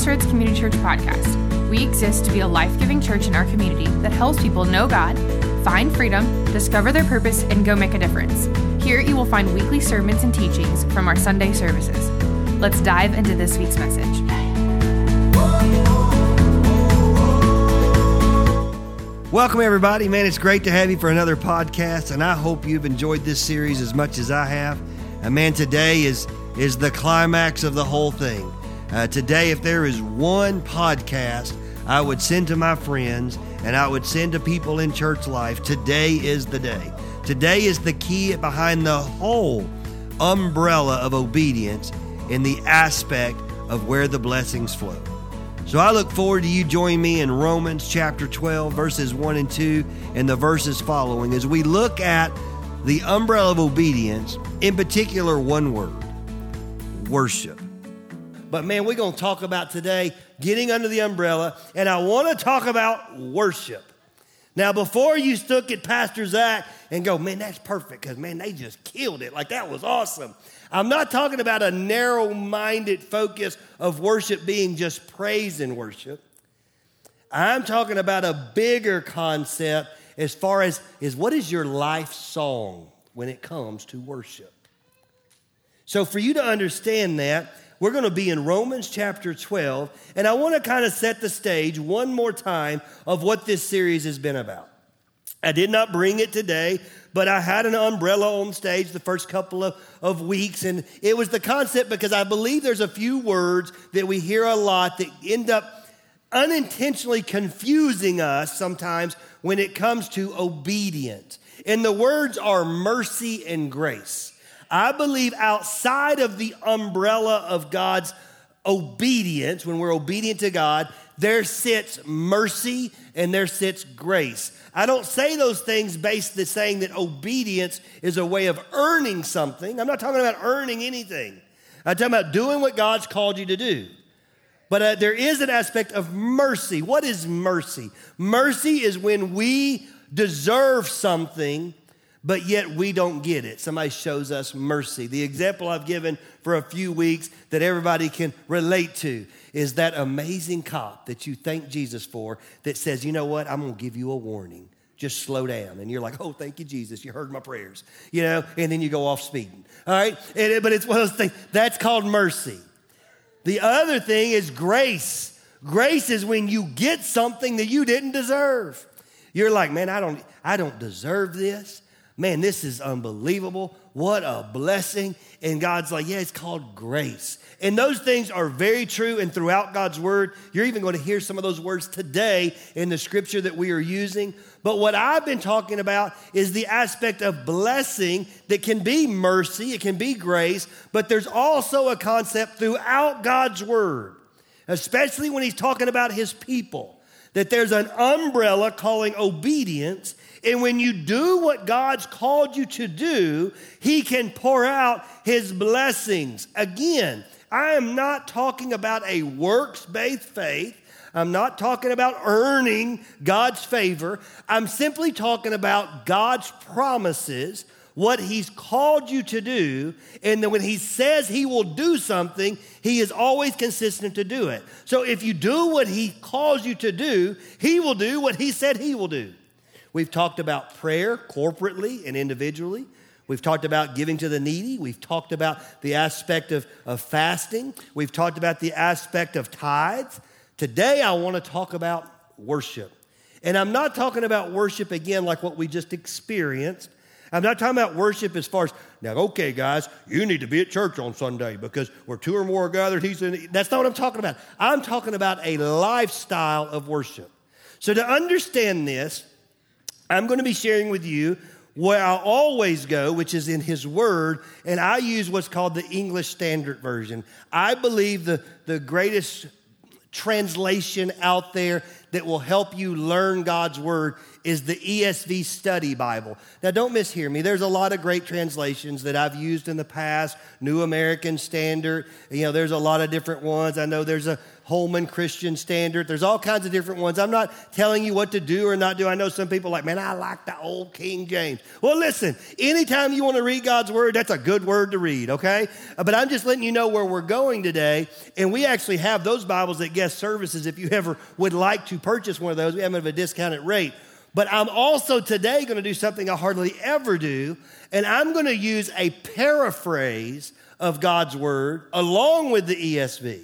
Crossroads Community Church podcast. We exist to be a life giving church in our community that helps people know God, find freedom, discover their purpose, and go make a difference. Here you will find weekly sermons and teachings from our Sunday services. Let's dive into this week's message. Welcome, everybody. Man, it's great to have you for another podcast, and I hope you've enjoyed this series as much as I have. And man, today is is the climax of the whole thing. Uh, today, if there is one podcast I would send to my friends and I would send to people in church life, today is the day. Today is the key behind the whole umbrella of obedience in the aspect of where the blessings flow. So I look forward to you joining me in Romans chapter 12, verses 1 and 2, and the verses following as we look at the umbrella of obedience, in particular, one word worship. But man, we're going to talk about today getting under the umbrella, and I want to talk about worship. Now, before you look at Pastor Zach and go, man, that's perfect, because man, they just killed it. Like that was awesome. I'm not talking about a narrow minded focus of worship being just praise and worship. I'm talking about a bigger concept as far as is what is your life song when it comes to worship? So, for you to understand that, we're going to be in Romans chapter 12, and I want to kind of set the stage one more time of what this series has been about. I did not bring it today, but I had an umbrella on stage the first couple of, of weeks, and it was the concept because I believe there's a few words that we hear a lot that end up unintentionally confusing us sometimes when it comes to obedience. And the words are mercy and grace. I believe outside of the umbrella of God's obedience, when we're obedient to God, there sits mercy and there sits grace. I don't say those things based on saying that obedience is a way of earning something. I'm not talking about earning anything. I'm talking about doing what God's called you to do. But uh, there is an aspect of mercy. What is mercy? Mercy is when we deserve something but yet we don't get it. Somebody shows us mercy. The example I've given for a few weeks that everybody can relate to is that amazing cop that you thank Jesus for that says, you know what, I'm gonna give you a warning. Just slow down. And you're like, oh, thank you, Jesus. You heard my prayers. You know, and then you go off speeding. All right? And, but it's one of those things. That's called mercy. The other thing is grace. Grace is when you get something that you didn't deserve. You're like, man, I don't, I don't deserve this man, this is unbelievable. What a blessing. And God's like, yeah, it's called grace. And those things are very true. And throughout God's word, you're even going to hear some of those words today in the scripture that we are using. But what I've been talking about is the aspect of blessing that can be mercy, it can be grace, but there's also a concept throughout God's word, especially when he's talking about his people that there's an umbrella calling obedience and when you do what God's called you to do, He can pour out His blessings. Again, I am not talking about a works based faith. I'm not talking about earning God's favor. I'm simply talking about God's promises, what He's called you to do, and then when He says He will do something, He is always consistent to do it. So if you do what He calls you to do, He will do what He said He will do. We've talked about prayer corporately and individually. We've talked about giving to the needy. We've talked about the aspect of, of fasting. We've talked about the aspect of tithes. Today, I want to talk about worship. And I'm not talking about worship again like what we just experienced. I'm not talking about worship as far as, now, okay, guys, you need to be at church on Sunday because where two or more gathered, he's in. That's not what I'm talking about. I'm talking about a lifestyle of worship. So, to understand this, I'm going to be sharing with you where I always go, which is in His Word, and I use what's called the English Standard Version. I believe the, the greatest translation out there that will help you learn God's Word is the ESV Study Bible. Now, don't mishear me. There's a lot of great translations that I've used in the past New American Standard. You know, there's a lot of different ones. I know there's a Holman Christian Standard. There's all kinds of different ones. I'm not telling you what to do or not do. I know some people like, man, I like the old King James. Well, listen, anytime you want to read God's Word, that's a good word to read, okay? Uh, but I'm just letting you know where we're going today. And we actually have those Bibles at guest services if you ever would like to purchase one of those. We have them at a discounted rate. But I'm also today going to do something I hardly ever do, and I'm going to use a paraphrase of God's Word along with the ESV.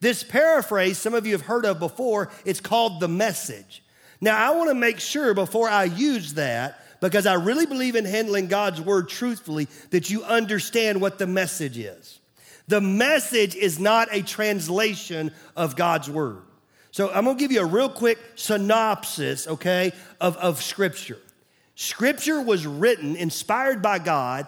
This paraphrase, some of you have heard of before, it's called the message. Now, I want to make sure before I use that, because I really believe in handling God's word truthfully, that you understand what the message is. The message is not a translation of God's word. So I'm to give you a real quick synopsis, okay, of, of Scripture. Scripture was written, inspired by God,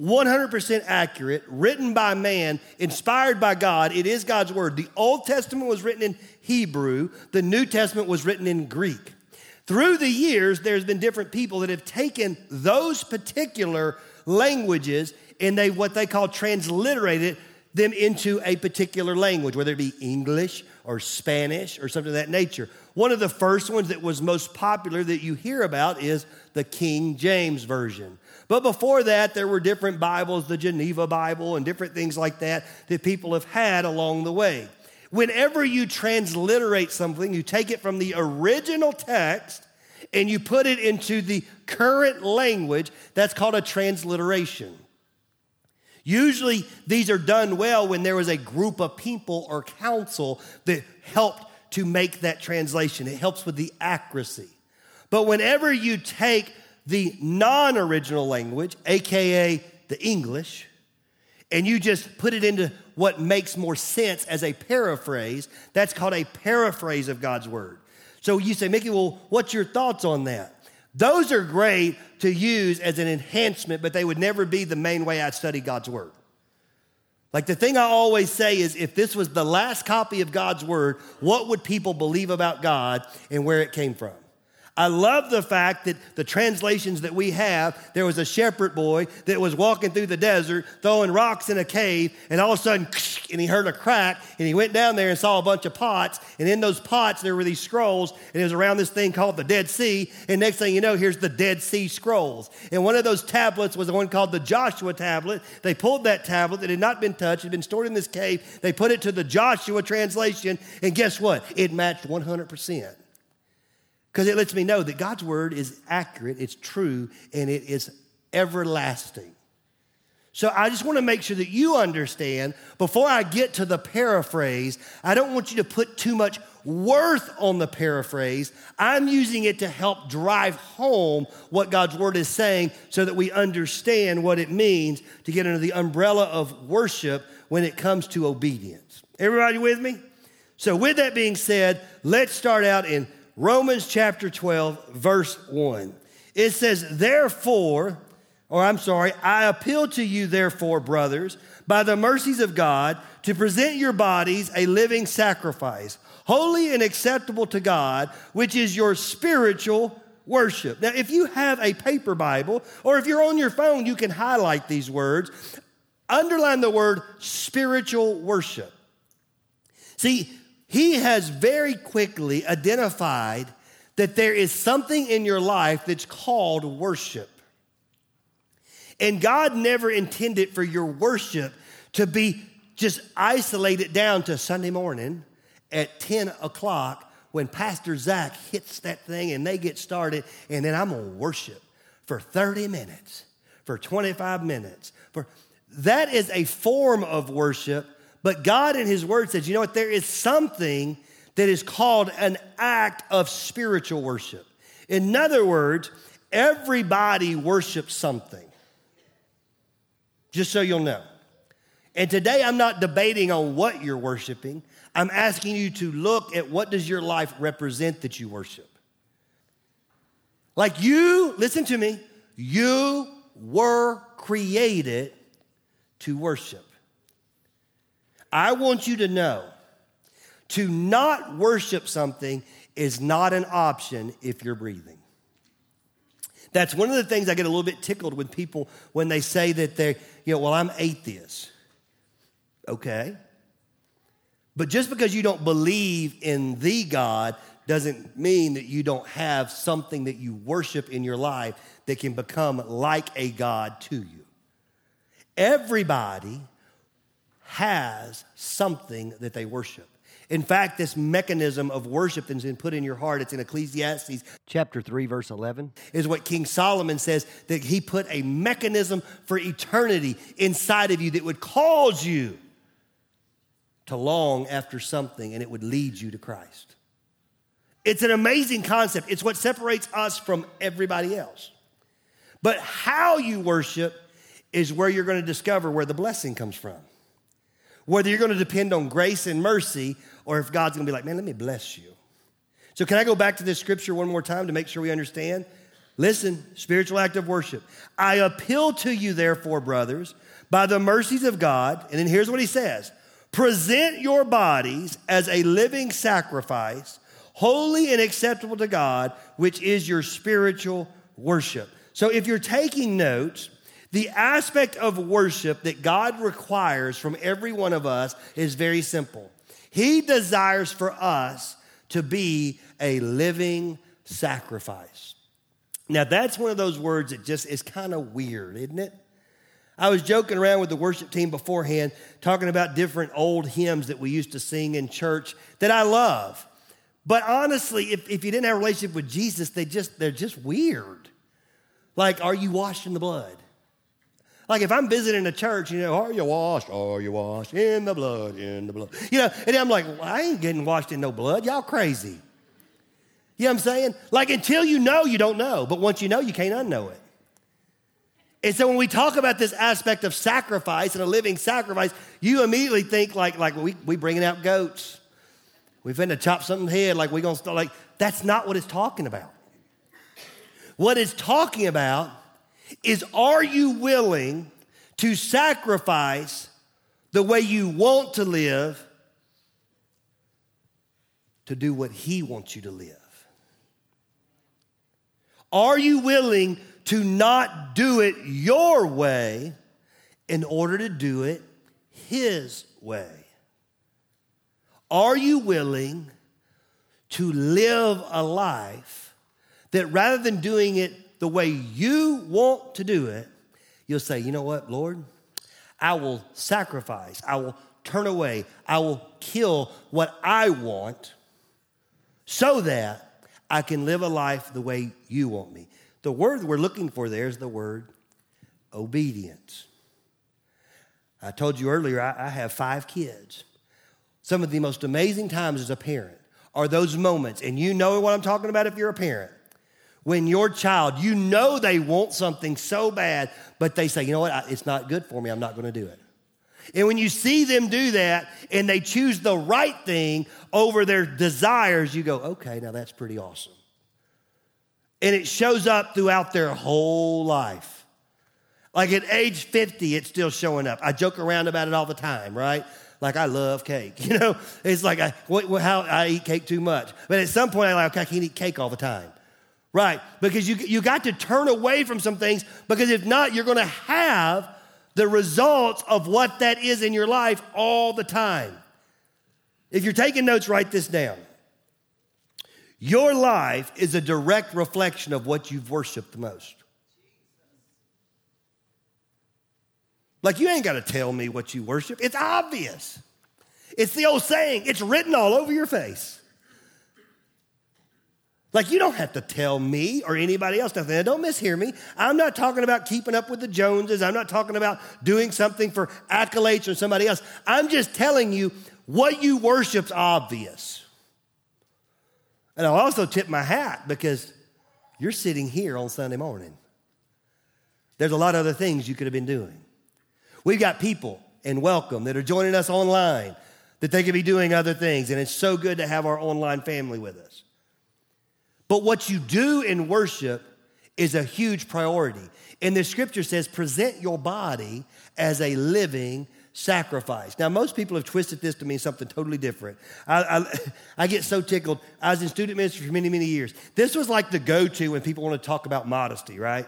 100% accurate, written by man, inspired by God. It is God's word. The Old Testament was written in Hebrew, the New Testament was written in Greek. Through the years, there's been different people that have taken those particular languages and they what they call transliterated them into a particular language, whether it be English or Spanish or something of that nature. One of the first ones that was most popular that you hear about is the King James Version. But before that, there were different Bibles, the Geneva Bible, and different things like that that people have had along the way. Whenever you transliterate something, you take it from the original text and you put it into the current language, that's called a transliteration. Usually, these are done well when there was a group of people or council that helped to make that translation. It helps with the accuracy. But whenever you take the non original language, AKA the English, and you just put it into what makes more sense as a paraphrase, that's called a paraphrase of God's word. So you say, Mickey, well, what's your thoughts on that? Those are great to use as an enhancement, but they would never be the main way I study God's word. Like the thing I always say is if this was the last copy of God's word, what would people believe about God and where it came from? I love the fact that the translations that we have, there was a shepherd boy that was walking through the desert, throwing rocks in a cave, and all of a sudden, and he heard a crack, and he went down there and saw a bunch of pots, and in those pots there were these scrolls, and it was around this thing called the Dead Sea, and next thing you know, here's the Dead Sea Scrolls. And one of those tablets was the one called the Joshua tablet. They pulled that tablet that had not been touched, had been stored in this cave, they put it to the Joshua translation, and guess what? It matched 100% because it lets me know that God's word is accurate, it's true, and it is everlasting. So I just want to make sure that you understand before I get to the paraphrase, I don't want you to put too much worth on the paraphrase. I'm using it to help drive home what God's word is saying so that we understand what it means to get under the umbrella of worship when it comes to obedience. Everybody with me? So, with that being said, let's start out in Romans chapter 12, verse 1. It says, Therefore, or I'm sorry, I appeal to you, therefore, brothers, by the mercies of God, to present your bodies a living sacrifice, holy and acceptable to God, which is your spiritual worship. Now, if you have a paper Bible, or if you're on your phone, you can highlight these words. Underline the word spiritual worship. See, he has very quickly identified that there is something in your life that's called worship. And God never intended for your worship to be just isolated down to Sunday morning at 10 o'clock when Pastor Zach hits that thing and they get started, and then I'm gonna worship for 30 minutes, for 25 minutes. For that is a form of worship but God in His Word says, you know what? There is something that is called an act of spiritual worship. In other words, everybody worships something. Just so you'll know. And today I'm not debating on what you're worshiping. I'm asking you to look at what does your life represent that you worship. Like you, listen to me, you were created to worship. I want you to know to not worship something is not an option if you're breathing. That's one of the things I get a little bit tickled with people when they say that they're, you know, well, I'm atheist. Okay. But just because you don't believe in the God doesn't mean that you don't have something that you worship in your life that can become like a God to you. Everybody has something that they worship. In fact, this mechanism of worship that's been put in your heart, it's in Ecclesiastes chapter 3, verse 11, is what King Solomon says that he put a mechanism for eternity inside of you that would cause you to long after something and it would lead you to Christ. It's an amazing concept. It's what separates us from everybody else. But how you worship is where you're going to discover where the blessing comes from. Whether you're going to depend on grace and mercy or if God's going to be like, man, let me bless you. So, can I go back to this scripture one more time to make sure we understand? Listen, spiritual act of worship. I appeal to you, therefore, brothers, by the mercies of God. And then here's what he says present your bodies as a living sacrifice, holy and acceptable to God, which is your spiritual worship. So, if you're taking notes, the aspect of worship that God requires from every one of us is very simple. He desires for us to be a living sacrifice. Now, that's one of those words that just is kind of weird, isn't it? I was joking around with the worship team beforehand, talking about different old hymns that we used to sing in church that I love. But honestly, if, if you didn't have a relationship with Jesus, they just, they're just weird. Like, are you washed in the blood? Like if I'm visiting a church, you know, are you washed? Are you washed in the blood? In the blood. You know, and I'm like, well, I ain't getting washed in no blood. Y'all crazy. You know what I'm saying? Like until you know, you don't know. But once you know, you can't unknow it. And so when we talk about this aspect of sacrifice and a living sacrifice, you immediately think like, like we, we bringing out goats. We finna chop something head, like we gonna start, like, that's not what it's talking about. What it's talking about is are you willing to sacrifice the way you want to live to do what He wants you to live? Are you willing to not do it your way in order to do it His way? Are you willing to live a life that rather than doing it the way you want to do it, you'll say, you know what, Lord? I will sacrifice, I will turn away, I will kill what I want so that I can live a life the way you want me. The word we're looking for there is the word obedience. I told you earlier, I, I have five kids. Some of the most amazing times as a parent are those moments, and you know what I'm talking about if you're a parent when your child, you know they want something so bad, but they say, you know what, it's not good for me, I'm not gonna do it. And when you see them do that and they choose the right thing over their desires, you go, okay, now that's pretty awesome. And it shows up throughout their whole life. Like at age 50, it's still showing up. I joke around about it all the time, right? Like I love cake, you know. It's like I, how I eat cake too much, but at some point I'm like, okay, I can't eat cake all the time. Right, because you, you got to turn away from some things because if not, you're going to have the results of what that is in your life all the time. If you're taking notes, write this down. Your life is a direct reflection of what you've worshiped the most. Like, you ain't got to tell me what you worship, it's obvious. It's the old saying, it's written all over your face. Like, you don't have to tell me or anybody else nothing. Don't mishear me. I'm not talking about keeping up with the Joneses. I'm not talking about doing something for accolades or somebody else. I'm just telling you what you worship's obvious. And I'll also tip my hat because you're sitting here on Sunday morning. There's a lot of other things you could have been doing. We've got people and welcome that are joining us online that they could be doing other things. And it's so good to have our online family with us. But what you do in worship is a huge priority. And the scripture says, present your body as a living sacrifice. Now, most people have twisted this to mean something totally different. I, I, I, get so tickled. I was in student ministry for many, many years. This was like the go to when people want to talk about modesty, right?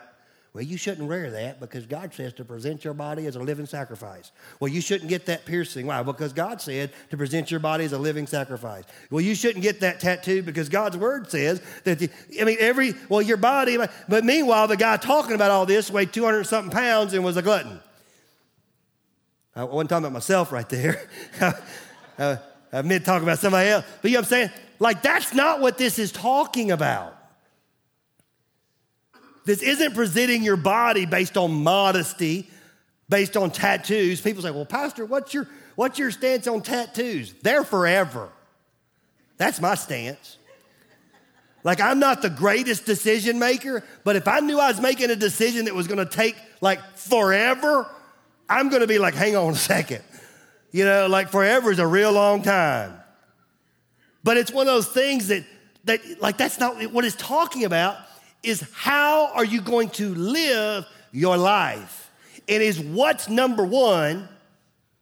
Well, you shouldn't wear that because God says to present your body as a living sacrifice. Well, you shouldn't get that piercing. Why? Because God said to present your body as a living sacrifice. Well, you shouldn't get that tattoo because God's word says that, the, I mean, every, well, your body, but meanwhile, the guy talking about all this weighed 200 something pounds and was a glutton. I wasn't talking about myself right there. uh, I meant talking about somebody else. But you know what I'm saying? Like, that's not what this is talking about. This isn't presenting your body based on modesty, based on tattoos. People say, well, Pastor, what's your, what's your stance on tattoos? They're forever. That's my stance. Like, I'm not the greatest decision maker, but if I knew I was making a decision that was gonna take like forever, I'm gonna be like, hang on a second. You know, like forever is a real long time. But it's one of those things that, that like, that's not what it's talking about is how are you going to live your life? And is what's number one,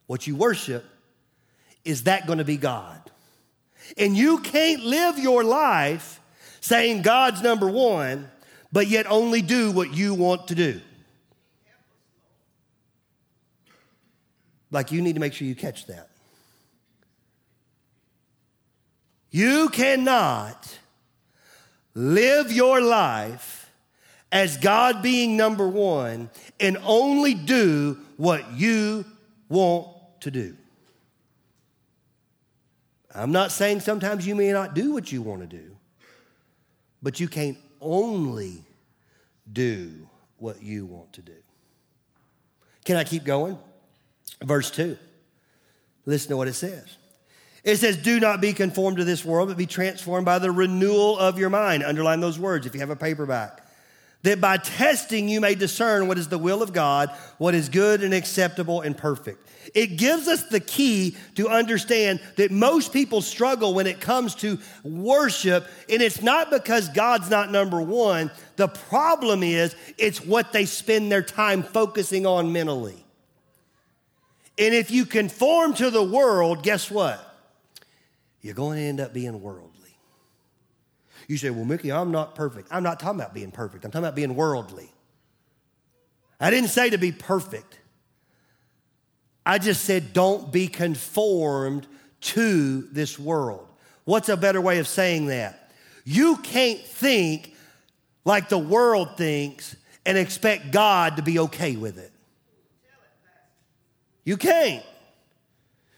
what you worship, is that going to be God? And you can't live your life saying God's number one, but yet only do what you want to do. Like you need to make sure you catch that. You cannot live your life as God being number one and only do what you want to do. I'm not saying sometimes you may not do what you want to do, but you can't only do what you want to do. Can I keep going? Verse 2. Listen to what it says. It says, Do not be conformed to this world, but be transformed by the renewal of your mind. Underline those words if you have a paperback. That by testing you may discern what is the will of God, what is good and acceptable and perfect. It gives us the key to understand that most people struggle when it comes to worship, and it's not because God's not number one. The problem is, it's what they spend their time focusing on mentally. And if you conform to the world, guess what? You're going to end up being worldly. You say, Well, Mickey, I'm not perfect. I'm not talking about being perfect, I'm talking about being worldly. I didn't say to be perfect. I just said, don't be conformed to this world. What's a better way of saying that? You can't think like the world thinks and expect God to be okay with it. You can't.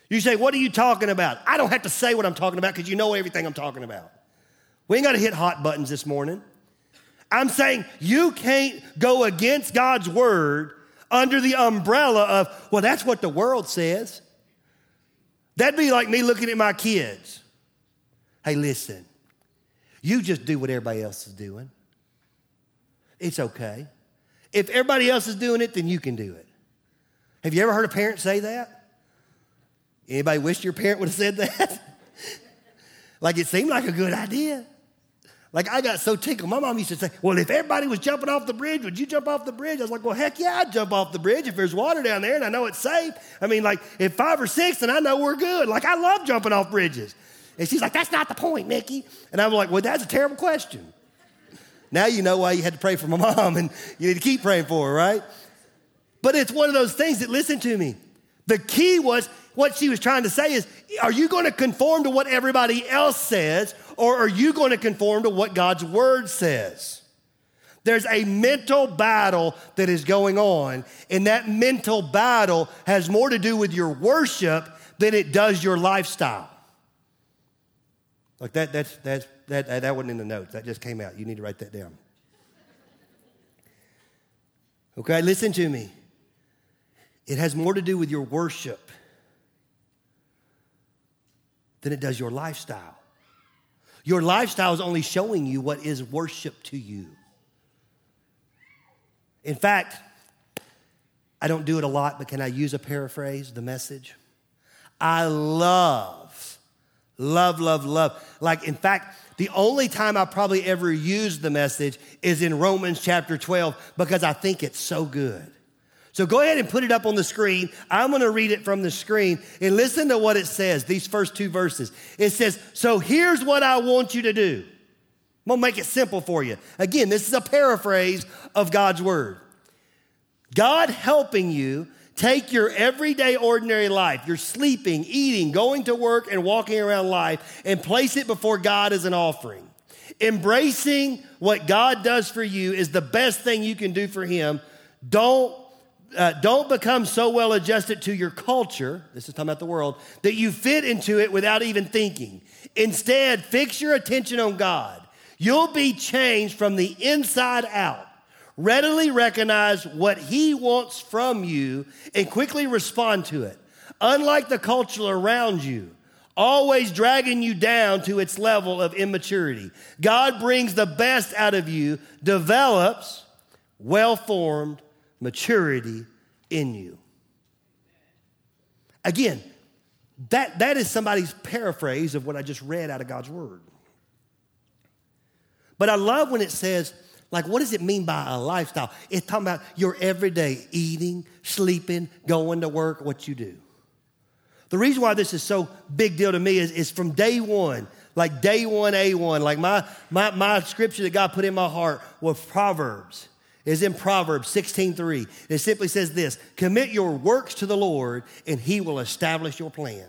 You say, What are you talking about? I don't have to say what I'm talking about because you know everything I'm talking about. We ain't got to hit hot buttons this morning. I'm saying you can't go against God's word under the umbrella of, well, that's what the world says. That'd be like me looking at my kids. Hey, listen, you just do what everybody else is doing. It's okay. If everybody else is doing it, then you can do it. Have you ever heard a parent say that? Anybody wish your parent would have said that? like it seemed like a good idea. Like I got so tickled. My mom used to say, Well, if everybody was jumping off the bridge, would you jump off the bridge? I was like, Well, heck yeah, I'd jump off the bridge if there's water down there and I know it's safe. I mean, like if five or six, then I know we're good. Like I love jumping off bridges. And she's like, That's not the point, Mickey. And I'm like, Well, that's a terrible question. Now you know why you had to pray for my mom and you need to keep praying for her, right? But it's one of those things that listen to me. The key was what she was trying to say is are you going to conform to what everybody else says, or are you going to conform to what God's word says? There's a mental battle that is going on, and that mental battle has more to do with your worship than it does your lifestyle. Like that, that's, that's, that, that wasn't in the notes. That just came out. You need to write that down. Okay, listen to me. It has more to do with your worship than it does your lifestyle. Your lifestyle is only showing you what is worship to you. In fact, I don't do it a lot, but can I use a paraphrase, the message? I love, love, love, love. Like, in fact, the only time I probably ever used the message is in Romans chapter 12 because I think it's so good. So go ahead and put it up on the screen. I'm going to read it from the screen and listen to what it says, these first two verses. It says, So here's what I want you to do. I'm going to make it simple for you. Again, this is a paraphrase of God's word. God helping you take your everyday, ordinary life, your sleeping, eating, going to work, and walking around life, and place it before God as an offering. Embracing what God does for you is the best thing you can do for Him. Don't uh, don't become so well adjusted to your culture, this is talking about the world, that you fit into it without even thinking. Instead, fix your attention on God. You'll be changed from the inside out. Readily recognize what He wants from you and quickly respond to it. Unlike the culture around you, always dragging you down to its level of immaturity, God brings the best out of you, develops well formed maturity in you. Again, that, that is somebody's paraphrase of what I just read out of God's word. But I love when it says, like, what does it mean by a lifestyle? It's talking about your everyday eating, sleeping, going to work, what you do. The reason why this is so big deal to me is, is from day one, like day one, A1, like my, my, my scripture that God put in my heart was Proverbs. Is in Proverbs 16:3. It simply says this: commit your works to the Lord, and he will establish your plan.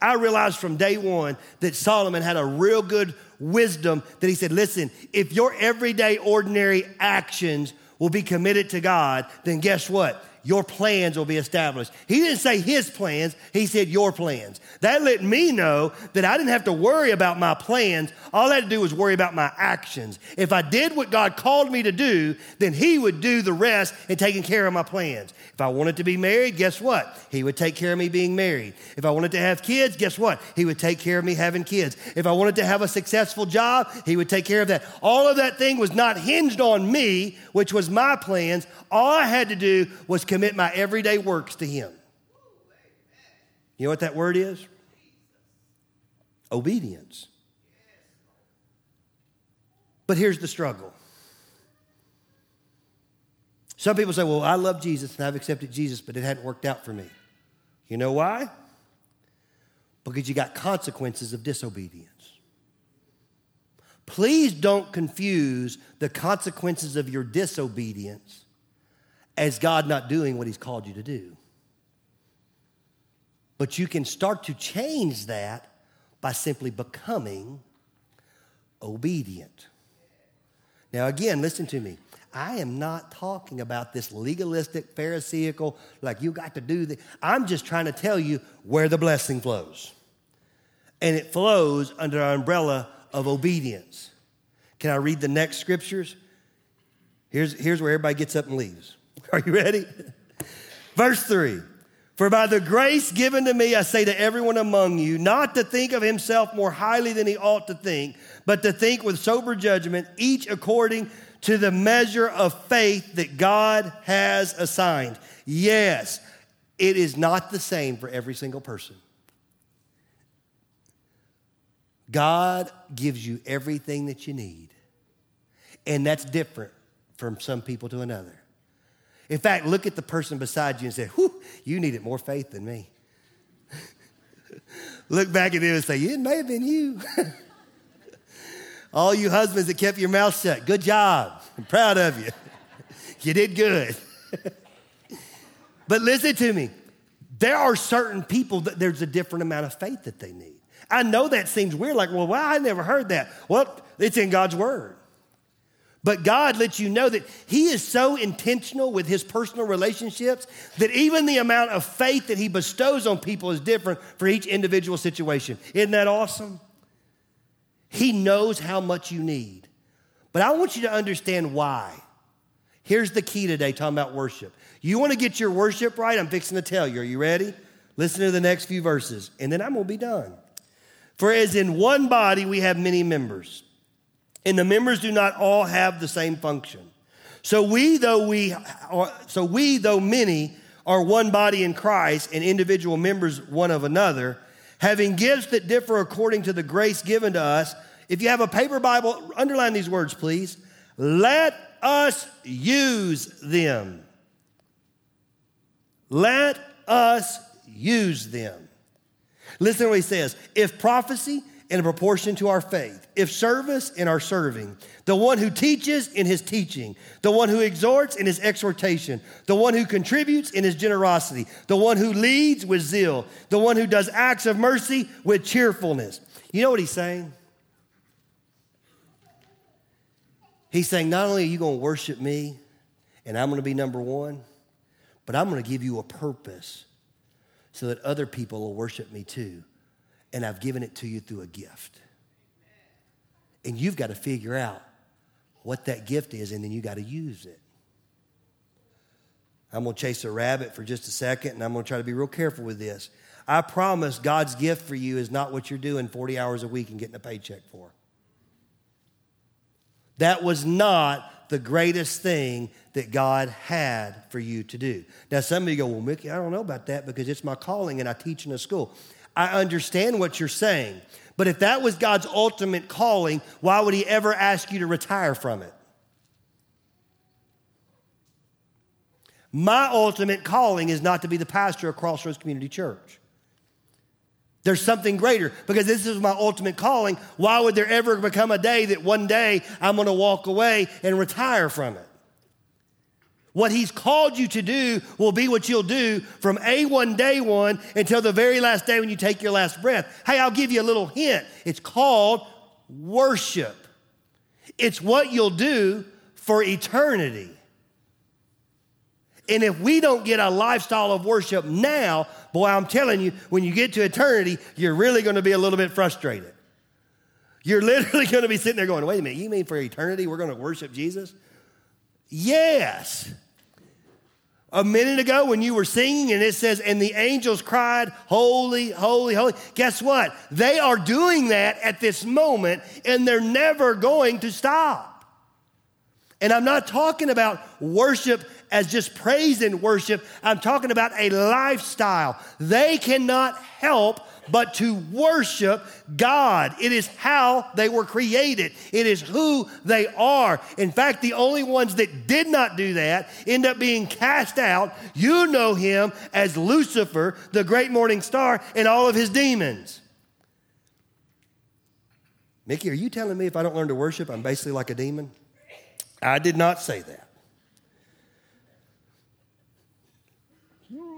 I realized from day one that Solomon had a real good wisdom that he said, listen, if your everyday, ordinary actions will be committed to God, then guess what? Your plans will be established. He didn't say his plans, he said your plans. That let me know that I didn't have to worry about my plans. All I had to do was worry about my actions. If I did what God called me to do, then he would do the rest in taking care of my plans. If I wanted to be married, guess what? He would take care of me being married. If I wanted to have kids, guess what? He would take care of me having kids. If I wanted to have a successful job, he would take care of that. All of that thing was not hinged on me, which was my plans. All I had to do was commit my everyday works to Him. You know what that word is? Obedience. But here's the struggle. Some people say, Well, I love Jesus and I've accepted Jesus, but it hadn't worked out for me. You know why? Because you got consequences of disobedience. Please don't confuse the consequences of your disobedience as God not doing what He's called you to do. But you can start to change that by simply becoming obedient. Now, again, listen to me. I am not talking about this legalistic, Pharisaical, like you got to do the. I'm just trying to tell you where the blessing flows. And it flows under our umbrella of obedience. Can I read the next scriptures? Here's, here's where everybody gets up and leaves. Are you ready? Verse 3 For by the grace given to me, I say to everyone among you, not to think of himself more highly than he ought to think, but to think with sober judgment, each according to the measure of faith that God has assigned. Yes, it is not the same for every single person. God gives you everything that you need, and that's different from some people to another. In fact, look at the person beside you and say, Whew, you needed more faith than me. look back at them and say, It may have been you. All you husbands that kept your mouth shut, good job. I'm proud of you. you did good. but listen to me. There are certain people that there's a different amount of faith that they need. I know that seems weird, like, well, well I never heard that. Well, it's in God's word. But God lets you know that He is so intentional with His personal relationships that even the amount of faith that He bestows on people is different for each individual situation. Isn't that awesome? He knows how much you need. But I want you to understand why. Here's the key today talking about worship. You want to get your worship right? I'm fixing to tell you. Are you ready? Listen to the next few verses, and then I'm going to be done. For as in one body we have many members and the members do not all have the same function. So we, though we, are, so we, though many, are one body in Christ and individual members one of another, having gifts that differ according to the grace given to us. If you have a paper Bible, underline these words, please. Let us use them. Let us use them. Listen to what he says. If prophecy, in proportion to our faith. If service, in our serving. The one who teaches in his teaching. The one who exhorts in his exhortation. The one who contributes in his generosity. The one who leads with zeal. The one who does acts of mercy with cheerfulness. You know what he's saying? He's saying, not only are you going to worship me and I'm going to be number one, but I'm going to give you a purpose so that other people will worship me too and I've given it to you through a gift. And you've got to figure out what that gift is, and then you got to use it. I'm going to chase a rabbit for just a second, and I'm going to try to be real careful with this. I promise God's gift for you is not what you're doing 40 hours a week and getting a paycheck for. That was not the greatest thing that God had for you to do. Now, some of you go, Well, Mickey, I don't know about that because it's my calling and I teach in a school. I understand what you're saying. But if that was God's ultimate calling, why would He ever ask you to retire from it? My ultimate calling is not to be the pastor of Crossroads Community Church. There's something greater because this is my ultimate calling. Why would there ever become a day that one day I'm going to walk away and retire from it? What he's called you to do will be what you'll do from A1 day one until the very last day when you take your last breath. Hey, I'll give you a little hint. It's called worship. It's what you'll do for eternity. And if we don't get a lifestyle of worship now, boy, I'm telling you, when you get to eternity, you're really going to be a little bit frustrated. You're literally going to be sitting there going, wait a minute, you mean for eternity we're going to worship Jesus? Yes. A minute ago, when you were singing, and it says, and the angels cried, Holy, holy, holy. Guess what? They are doing that at this moment, and they're never going to stop. And I'm not talking about worship as just praise and worship. I'm talking about a lifestyle. They cannot help but to worship God. It is how they were created, it is who they are. In fact, the only ones that did not do that end up being cast out. You know him as Lucifer, the great morning star, and all of his demons. Mickey, are you telling me if I don't learn to worship, I'm basically like a demon? I did not say that.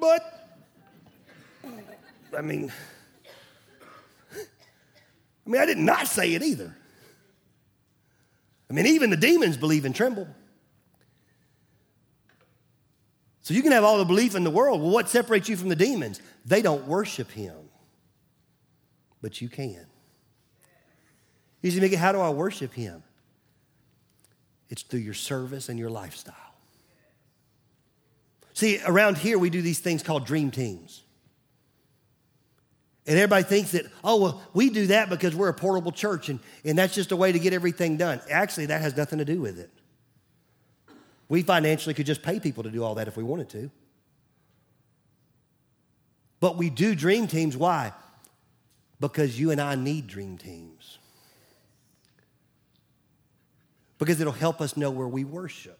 But, I mean, I mean, I did not say it either. I mean, even the demons believe and tremble. So you can have all the belief in the world. Well, what separates you from the demons? They don't worship him, but you can. You say, Mickey, how do I worship him? It's through your service and your lifestyle. See, around here we do these things called dream teams. And everybody thinks that, oh, well, we do that because we're a portable church and, and that's just a way to get everything done. Actually, that has nothing to do with it. We financially could just pay people to do all that if we wanted to. But we do dream teams. Why? Because you and I need dream teams. Because it'll help us know where we worship.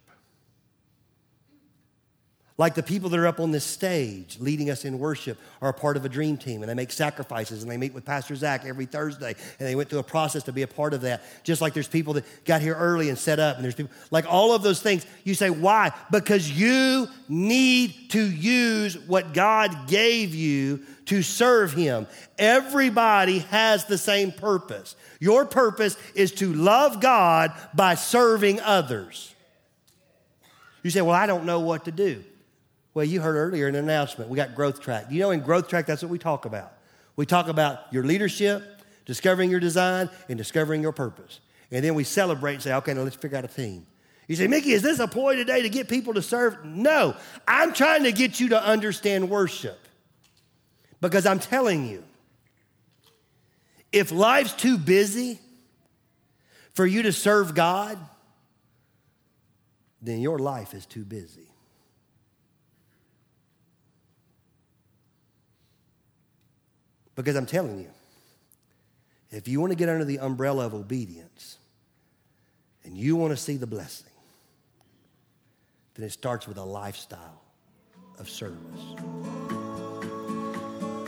Like the people that are up on this stage leading us in worship are a part of a dream team and they make sacrifices and they meet with Pastor Zach every Thursday and they went through a process to be a part of that. Just like there's people that got here early and set up and there's people like all of those things. You say, why? Because you need to use what God gave you to serve Him. Everybody has the same purpose. Your purpose is to love God by serving others. You say, well, I don't know what to do. Well, you heard earlier an announcement. We got Growth Track. You know, in Growth Track, that's what we talk about. We talk about your leadership, discovering your design, and discovering your purpose. And then we celebrate and say, okay, now let's figure out a theme. You say, Mickey, is this a ploy today to get people to serve? No, I'm trying to get you to understand worship. Because I'm telling you, if life's too busy for you to serve God, then your life is too busy. Because I'm telling you, if you want to get under the umbrella of obedience and you want to see the blessing, then it starts with a lifestyle of service.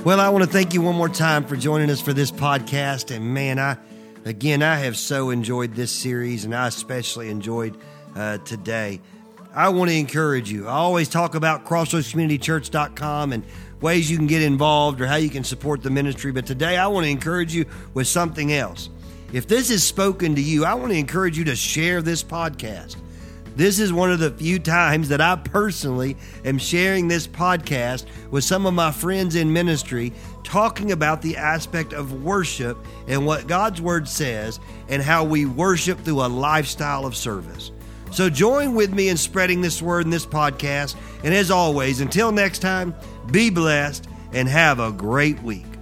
Well, I want to thank you one more time for joining us for this podcast. And man, I, again, I have so enjoyed this series, and I especially enjoyed uh, today. I want to encourage you. I always talk about crossroadscommunitychurch.com and ways you can get involved or how you can support the ministry. But today I want to encourage you with something else. If this has spoken to you, I want to encourage you to share this podcast. This is one of the few times that I personally am sharing this podcast with some of my friends in ministry, talking about the aspect of worship and what God's Word says and how we worship through a lifestyle of service. So join with me in spreading this word in this podcast. And as always, until next time, be blessed and have a great week.